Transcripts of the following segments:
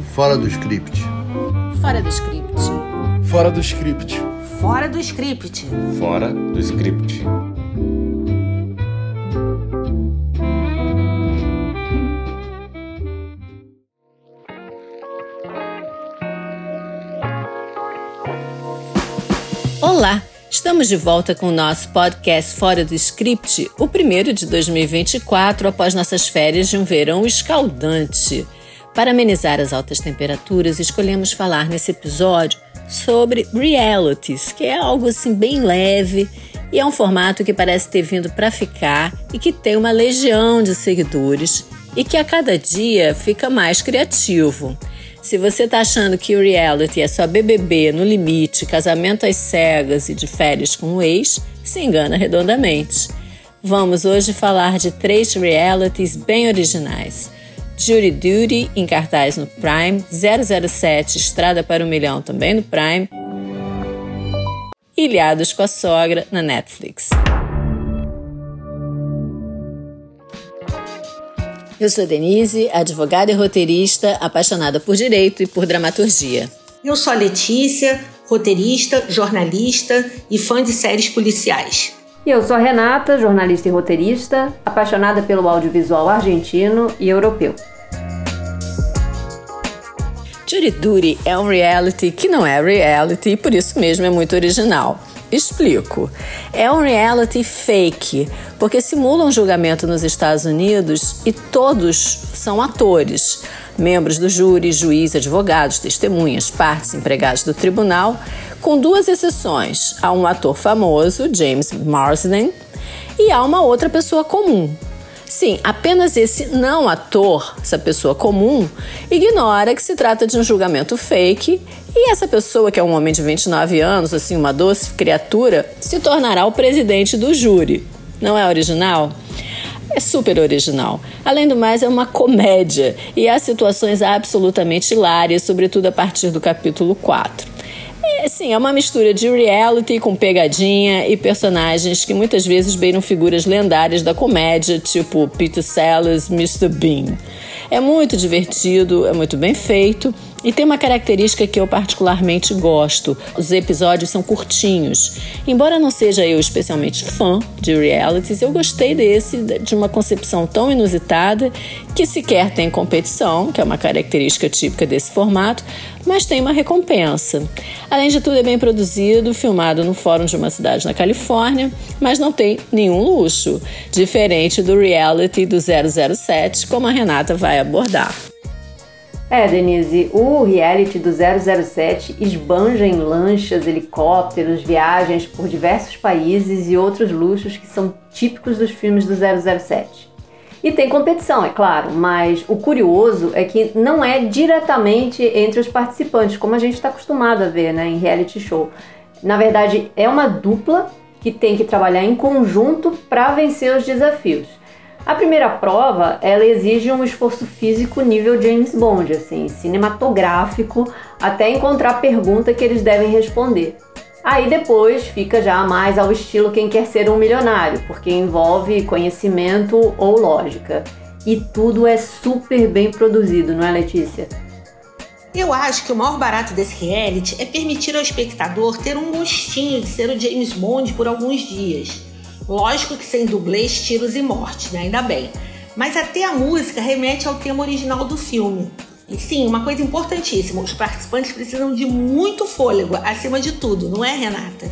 Fora do script. Fora do script. Fora do script. Fora do script. Fora do script. Olá, estamos de volta com o nosso podcast Fora do Script, o primeiro de 2024 após nossas férias de um verão escaldante. Para amenizar as altas temperaturas, escolhemos falar nesse episódio sobre realities, que é algo assim bem leve e é um formato que parece ter vindo para ficar e que tem uma legião de seguidores e que a cada dia fica mais criativo. Se você está achando que o reality é só BBB no limite, casamento às cegas e de férias com o ex, se engana redondamente. Vamos hoje falar de três realities bem originais. Jury Duty, em cartaz no Prime, 007, Estrada para o Milhão, também no Prime, Ilhados com a Sogra, na Netflix. Eu sou Denise, advogada e roteirista, apaixonada por direito e por dramaturgia. Eu sou a Letícia, roteirista, jornalista e fã de séries policiais. E eu sou a Renata, jornalista e roteirista, apaixonada pelo audiovisual argentino e europeu. Jury Duty é um reality que não é reality e por isso mesmo é muito original. Explico. É um reality fake, porque simula um julgamento nos Estados Unidos e todos são atores. Membros do júri, juiz, advogados, testemunhas, partes, empregados do tribunal, com duas exceções. Há um ator famoso, James Marsden, e há uma outra pessoa comum, Sim, apenas esse não ator, essa pessoa comum, ignora que se trata de um julgamento fake e essa pessoa, que é um homem de 29 anos, assim, uma doce criatura, se tornará o presidente do júri. Não é original? É super original. Além do mais, é uma comédia e há situações absolutamente hilárias, sobretudo a partir do capítulo 4. É, sim, é uma mistura de reality com pegadinha e personagens que muitas vezes beiram figuras lendárias da comédia, tipo Peter Sellers, Mr. Bean. É muito divertido, é muito bem feito e tem uma característica que eu particularmente gosto: os episódios são curtinhos. Embora não seja eu especialmente fã de realities, eu gostei desse, de uma concepção tão inusitada que sequer tem competição, que é uma característica típica desse formato, mas tem uma recompensa. Além de tudo, é bem produzido, filmado no fórum de uma cidade na Califórnia, mas não tem nenhum luxo, diferente do reality do 007, como a Renata vai abordar. É, Denise, o reality do 007 esbanja em lanchas, helicópteros, viagens por diversos países e outros luxos que são típicos dos filmes do 007. E tem competição, é claro, mas o curioso é que não é diretamente entre os participantes, como a gente está acostumado a ver né, em reality show. Na verdade, é uma dupla que tem que trabalhar em conjunto para vencer os desafios. A primeira prova, ela exige um esforço físico nível James Bond, assim, cinematográfico, até encontrar a pergunta que eles devem responder. Aí depois fica já mais ao estilo quem quer ser um milionário, porque envolve conhecimento ou lógica. E tudo é super bem produzido, não é, Letícia? Eu acho que o maior barato desse reality é permitir ao espectador ter um gostinho de ser o James Bond por alguns dias. Lógico que sem dublês, tiros e morte, né? Ainda bem. Mas até a música remete ao tema original do filme. E sim, uma coisa importantíssima: os participantes precisam de muito fôlego, acima de tudo, não é, Renata?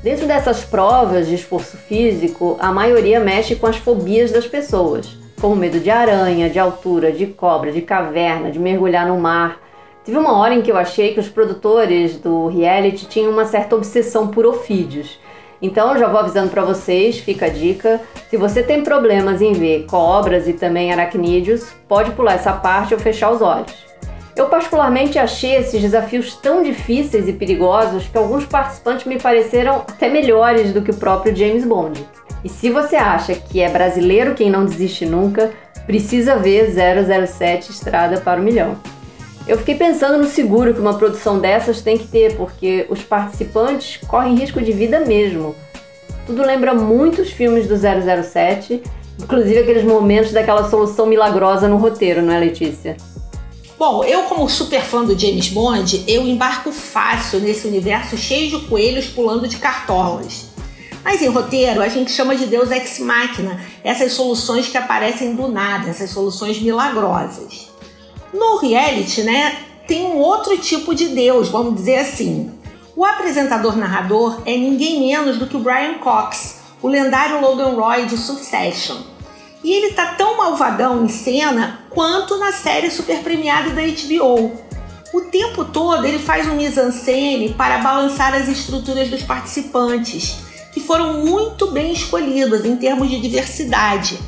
Dentro dessas provas de esforço físico, a maioria mexe com as fobias das pessoas, como medo de aranha, de altura, de cobra, de caverna, de mergulhar no mar. Teve uma hora em que eu achei que os produtores do reality tinham uma certa obsessão por ofídeos então, já vou avisando para vocês, fica a dica. Se você tem problemas em ver cobras e também aracnídeos, pode pular essa parte ou fechar os olhos. Eu particularmente achei esses desafios tão difíceis e perigosos que alguns participantes me pareceram até melhores do que o próprio James Bond. E se você acha que é brasileiro quem não desiste nunca, precisa ver 007 Estrada para o Milhão. Eu fiquei pensando no seguro que uma produção dessas tem que ter, porque os participantes correm risco de vida mesmo. Tudo lembra muitos filmes do 007, inclusive aqueles momentos daquela solução milagrosa no roteiro, não é, Letícia? Bom, eu como super fã do James Bond, eu embarco fácil nesse universo cheio de coelhos pulando de cartolas. Mas em roteiro, a gente chama de Deus ex machina, essas soluções que aparecem do nada, essas soluções milagrosas. No reality, né, tem um outro tipo de Deus, vamos dizer assim. O apresentador narrador é ninguém menos do que o Brian Cox, o lendário Logan Roy de Succession. E ele tá tão malvadão em cena quanto na série super premiada da HBO. O tempo todo ele faz um mise-en-scène para balançar as estruturas dos participantes, que foram muito bem escolhidas em termos de diversidade.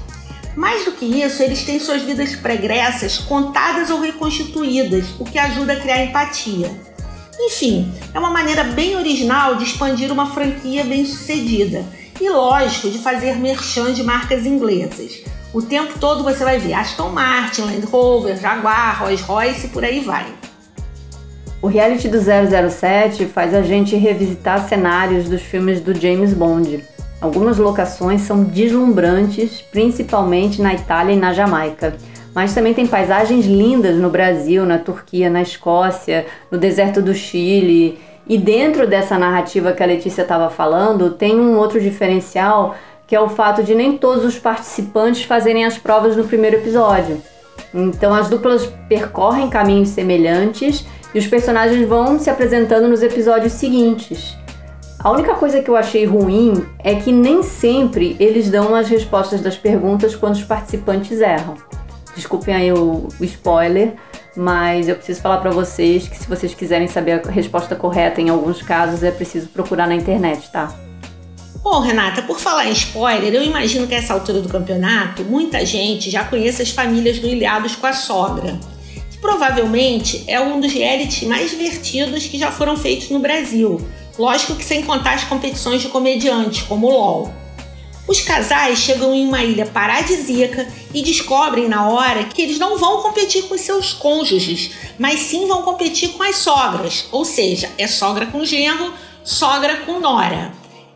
Mais do que isso, eles têm suas vidas pregressas contadas ou reconstituídas, o que ajuda a criar empatia. Enfim, é uma maneira bem original de expandir uma franquia bem sucedida e lógico de fazer merchan de marcas inglesas. O tempo todo você vai ver Aston Martin, Land Rover, Jaguar, Rolls Royce e por aí vai. O reality do 007 faz a gente revisitar cenários dos filmes do James Bond. Algumas locações são deslumbrantes, principalmente na Itália e na Jamaica. Mas também tem paisagens lindas no Brasil, na Turquia, na Escócia, no deserto do Chile e dentro dessa narrativa que a Letícia estava falando, tem um outro diferencial que é o fato de nem todos os participantes fazerem as provas no primeiro episódio. Então as duplas percorrem caminhos semelhantes e os personagens vão se apresentando nos episódios seguintes. A única coisa que eu achei ruim é que nem sempre eles dão as respostas das perguntas quando os participantes erram. Desculpem aí o, spoiler, mas eu preciso falar para vocês que se vocês quiserem saber a resposta correta em alguns casos é preciso procurar na internet, tá? Bom, Renata, por falar em spoiler, eu imagino que a essa altura do campeonato muita gente já conheça as famílias do Ilhados com a Sogra, que provavelmente é um dos realities mais divertidos que já foram feitos no Brasil. Lógico que sem contar as competições de comediantes, como o LOL. Os casais chegam em uma ilha paradisíaca e descobrem na hora que eles não vão competir com seus cônjuges, mas sim vão competir com as sogras, ou seja, é sogra com genro, sogra com nora.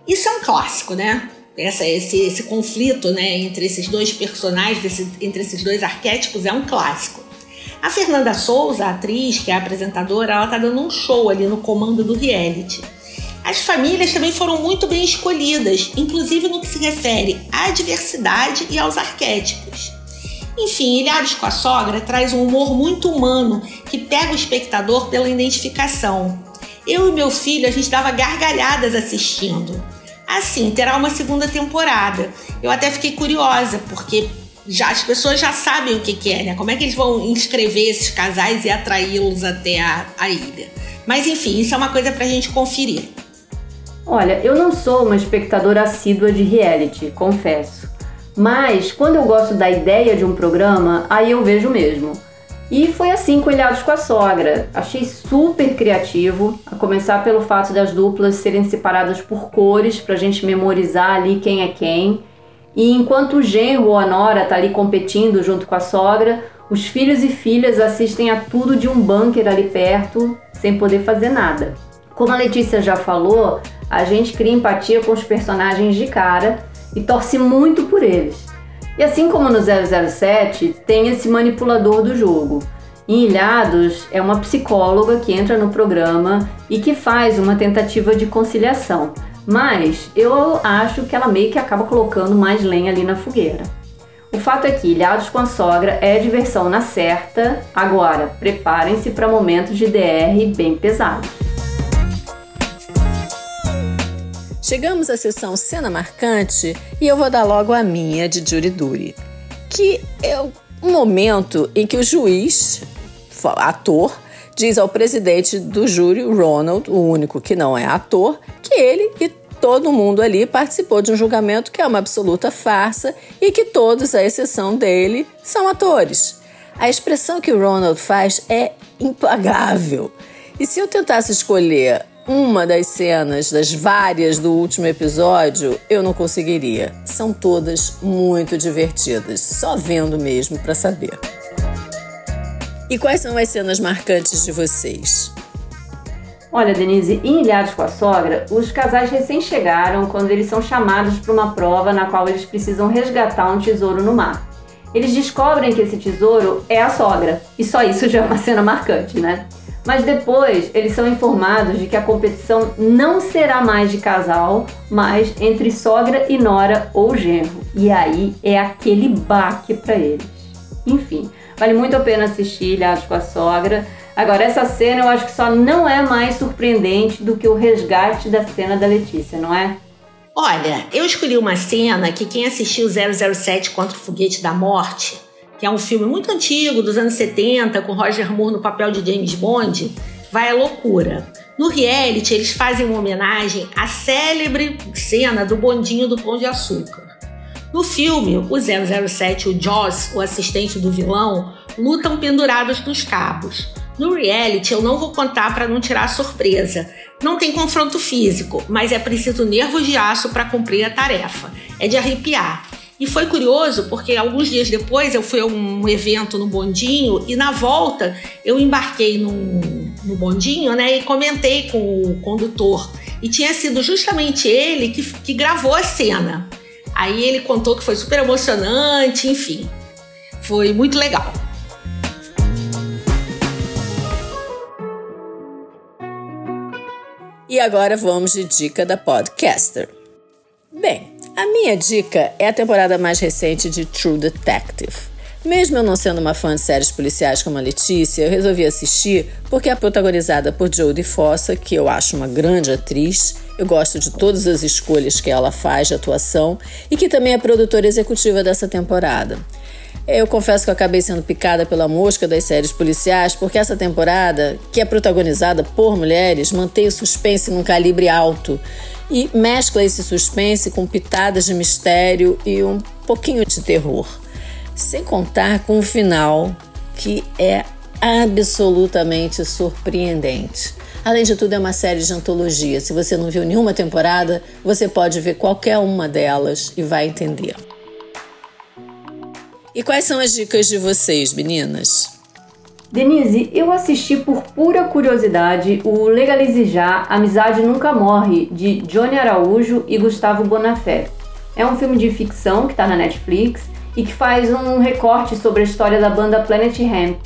Isso é um clássico, né? Essa, esse, esse conflito né, entre esses dois personagens, esse, entre esses dois arquétipos, é um clássico. A Fernanda Souza, a atriz, que é a apresentadora, ela tá dando um show ali no comando do reality. As famílias também foram muito bem escolhidas, inclusive no que se refere à diversidade e aos arquétipos. Enfim, Ilhados com a Sogra traz um humor muito humano que pega o espectador pela identificação. Eu e meu filho, a gente dava gargalhadas assistindo. Assim, terá uma segunda temporada. Eu até fiquei curiosa, porque já as pessoas já sabem o que, que é, né? Como é que eles vão inscrever esses casais e atraí-los até a, a ilha. Mas enfim, isso é uma coisa para a gente conferir. Olha, eu não sou uma espectadora assídua de reality, confesso. Mas quando eu gosto da ideia de um programa, aí eu vejo mesmo. E foi assim com Ilhados com a Sogra. Achei super criativo, a começar pelo fato das duplas serem separadas por cores pra gente memorizar ali quem é quem. E enquanto o genro ou a nora tá ali competindo junto com a sogra, os filhos e filhas assistem a tudo de um bunker ali perto, sem poder fazer nada. Como a Letícia já falou, a gente cria empatia com os personagens de cara e torce muito por eles. E assim como no 007, tem esse manipulador do jogo. Em Ilhados, é uma psicóloga que entra no programa e que faz uma tentativa de conciliação. Mas eu acho que ela meio que acaba colocando mais lenha ali na fogueira. O fato é que Ilhados com a Sogra é diversão na certa. Agora, preparem-se para momentos de DR bem pesados. Chegamos à sessão Cena Marcante e eu vou dar logo a minha de Jury Duty, que é o momento em que o juiz, ator, diz ao presidente do júri, Ronald, o único que não é ator, que ele e todo mundo ali participou de um julgamento que é uma absoluta farsa e que todos, à exceção dele, são atores. A expressão que o Ronald faz é impagável. E se eu tentasse escolher uma das cenas, das várias do último episódio, eu não conseguiria. São todas muito divertidas, só vendo mesmo para saber. E quais são as cenas marcantes de vocês? Olha, Denise, em Ilhados com a Sogra, os casais recém chegaram quando eles são chamados para uma prova na qual eles precisam resgatar um tesouro no mar. Eles descobrem que esse tesouro é a sogra, e só isso já é uma cena marcante, né? Mas depois eles são informados de que a competição não será mais de casal, mas entre sogra e nora ou genro. E aí é aquele baque para eles. Enfim, vale muito a pena assistir Ilhados com a Sogra. Agora, essa cena eu acho que só não é mais surpreendente do que o resgate da cena da Letícia, não é? Olha, eu escolhi uma cena que quem assistiu 007 contra o Foguete da Morte, que é um filme muito antigo, dos anos 70, com Roger Moore no papel de James Bond, vai à loucura. No reality, eles fazem uma homenagem à célebre cena do bondinho do Pão de Açúcar. No filme, o 007 e o Joss, o assistente do vilão, lutam pendurados nos cabos. No reality, eu não vou contar para não tirar a surpresa, não tem confronto físico, mas é preciso nervos de aço para cumprir a tarefa. É de arrepiar. E foi curioso porque alguns dias depois eu fui a um evento no bondinho e na volta eu embarquei no bondinho né, e comentei com o condutor. E tinha sido justamente ele que, que gravou a cena. Aí ele contou que foi super emocionante, enfim. Foi muito legal. E agora vamos de dica da podcaster. Bem, a minha dica é a temporada mais recente de True Detective. Mesmo eu não sendo uma fã de séries policiais como a Letícia, eu resolvi assistir porque é protagonizada por Jodie Foster, que eu acho uma grande atriz. Eu gosto de todas as escolhas que ela faz de atuação e que também é produtora executiva dessa temporada. Eu confesso que eu acabei sendo picada pela mosca das séries policiais, porque essa temporada, que é protagonizada por mulheres, mantém o suspense num calibre alto e mescla esse suspense com pitadas de mistério e um pouquinho de terror. Sem contar com o final, que é absolutamente surpreendente. Além de tudo, é uma série de antologia. Se você não viu nenhuma temporada, você pode ver qualquer uma delas e vai entender. E quais são as dicas de vocês, meninas? Denise, eu assisti por pura curiosidade o Legalize Já, Amizade Nunca Morre, de Johnny Araújo e Gustavo Bonafé. É um filme de ficção que está na Netflix e que faz um recorte sobre a história da banda Planet Hemp.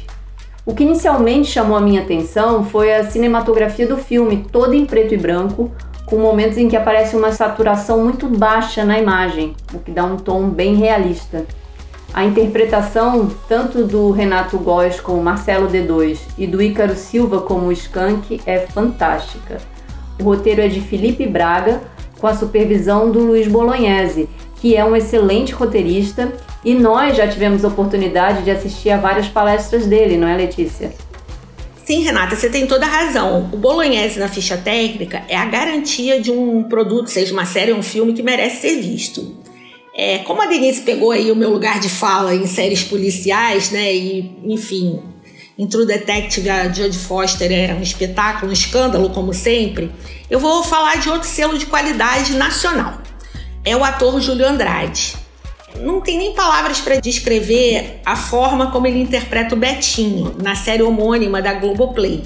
O que inicialmente chamou a minha atenção foi a cinematografia do filme, toda em preto e branco, com momentos em que aparece uma saturação muito baixa na imagem, o que dá um tom bem realista. A interpretação tanto do Renato Góes como Marcelo D2 e do Ícaro Silva como Skank é fantástica. O roteiro é de Felipe Braga, com a supervisão do Luiz Bolognese, que é um excelente roteirista, e nós já tivemos oportunidade de assistir a várias palestras dele, não é, Letícia? Sim, Renata, você tem toda a razão. O Bolognese na ficha técnica é a garantia de um produto, seja uma série ou um filme, que merece ser visto. É, como a Denise pegou aí o meu lugar de fala em séries policiais, né? E, enfim, em True Detective, a Jodie Foster é um espetáculo, um escândalo, como sempre. Eu vou falar de outro selo de qualidade nacional. É o ator Júlio Andrade. Não tem nem palavras para descrever a forma como ele interpreta o Betinho na série homônima da Globoplay.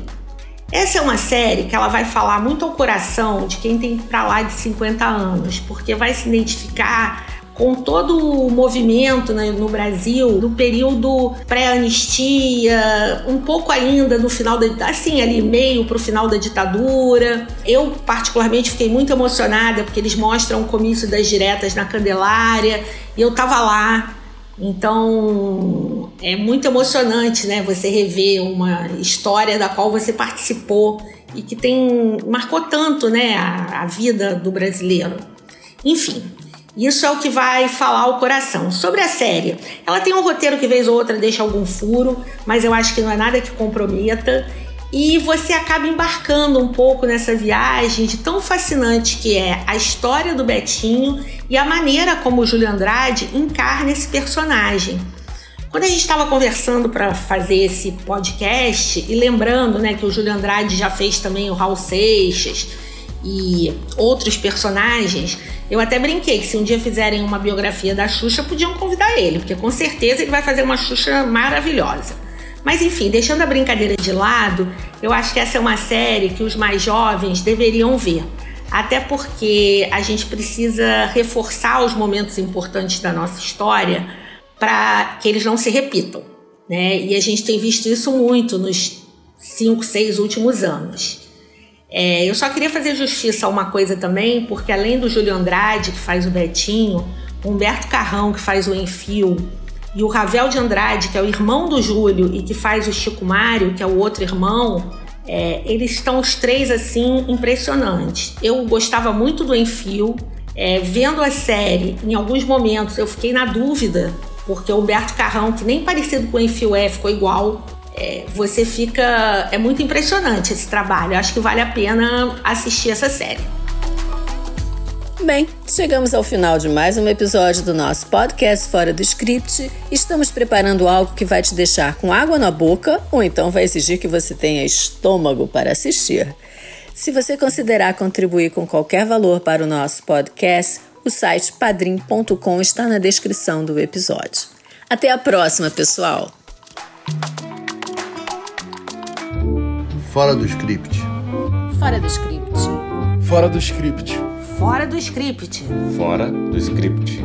Essa é uma série que ela vai falar muito ao coração de quem tem para lá de 50 anos, porque vai se identificar com todo o movimento né, no Brasil do período pré-anistia, um pouco ainda no final da assim ali meio para o final da ditadura. Eu particularmente fiquei muito emocionada porque eles mostram o comício das diretas na Candelária e eu tava lá. Então é muito emocionante, né? Você rever uma história da qual você participou e que tem marcou tanto, né, a, a vida do brasileiro. Enfim, isso é o que vai falar o coração. Sobre a série, ela tem um roteiro que vez ou outra deixa algum furo, mas eu acho que não é nada que comprometa. E você acaba embarcando um pouco nessa viagem de tão fascinante que é a história do Betinho e a maneira como o Júlio Andrade encarna esse personagem. Quando a gente estava conversando para fazer esse podcast e lembrando né, que o Júlio Andrade já fez também o Raul Seixas e outros personagens, eu até brinquei que se um dia fizerem uma biografia da Xuxa, podiam convidar ele, porque com certeza ele vai fazer uma Xuxa maravilhosa. Mas enfim, deixando a brincadeira de lado, eu acho que essa é uma série que os mais jovens deveriam ver. Até porque a gente precisa reforçar os momentos importantes da nossa história para que eles não se repitam. Né? E a gente tem visto isso muito nos cinco, seis últimos anos. É, eu só queria fazer justiça a uma coisa também, porque além do Júlio Andrade, que faz o Betinho, Humberto Carrão, que faz o Enfio, e o Ravel de Andrade, que é o irmão do Júlio e que faz o Chico Mário, que é o outro irmão, é, eles estão os três assim impressionantes. Eu gostava muito do Enfio. É, vendo a série, em alguns momentos eu fiquei na dúvida, porque o Humberto Carrão, que nem parecido com o Enfio é, ficou igual é, você fica. É muito impressionante esse trabalho. Acho que vale a pena assistir essa série. Bem, chegamos ao final de mais um episódio do nosso podcast Fora do Script. Estamos preparando algo que vai te deixar com água na boca ou então vai exigir que você tenha estômago para assistir. Se você considerar contribuir com qualquer valor para o nosso podcast, o site padrim.com está na descrição do episódio. Até a próxima, pessoal! Fora do script. Fora do script. Fora do script. Fora do script. Fora do script.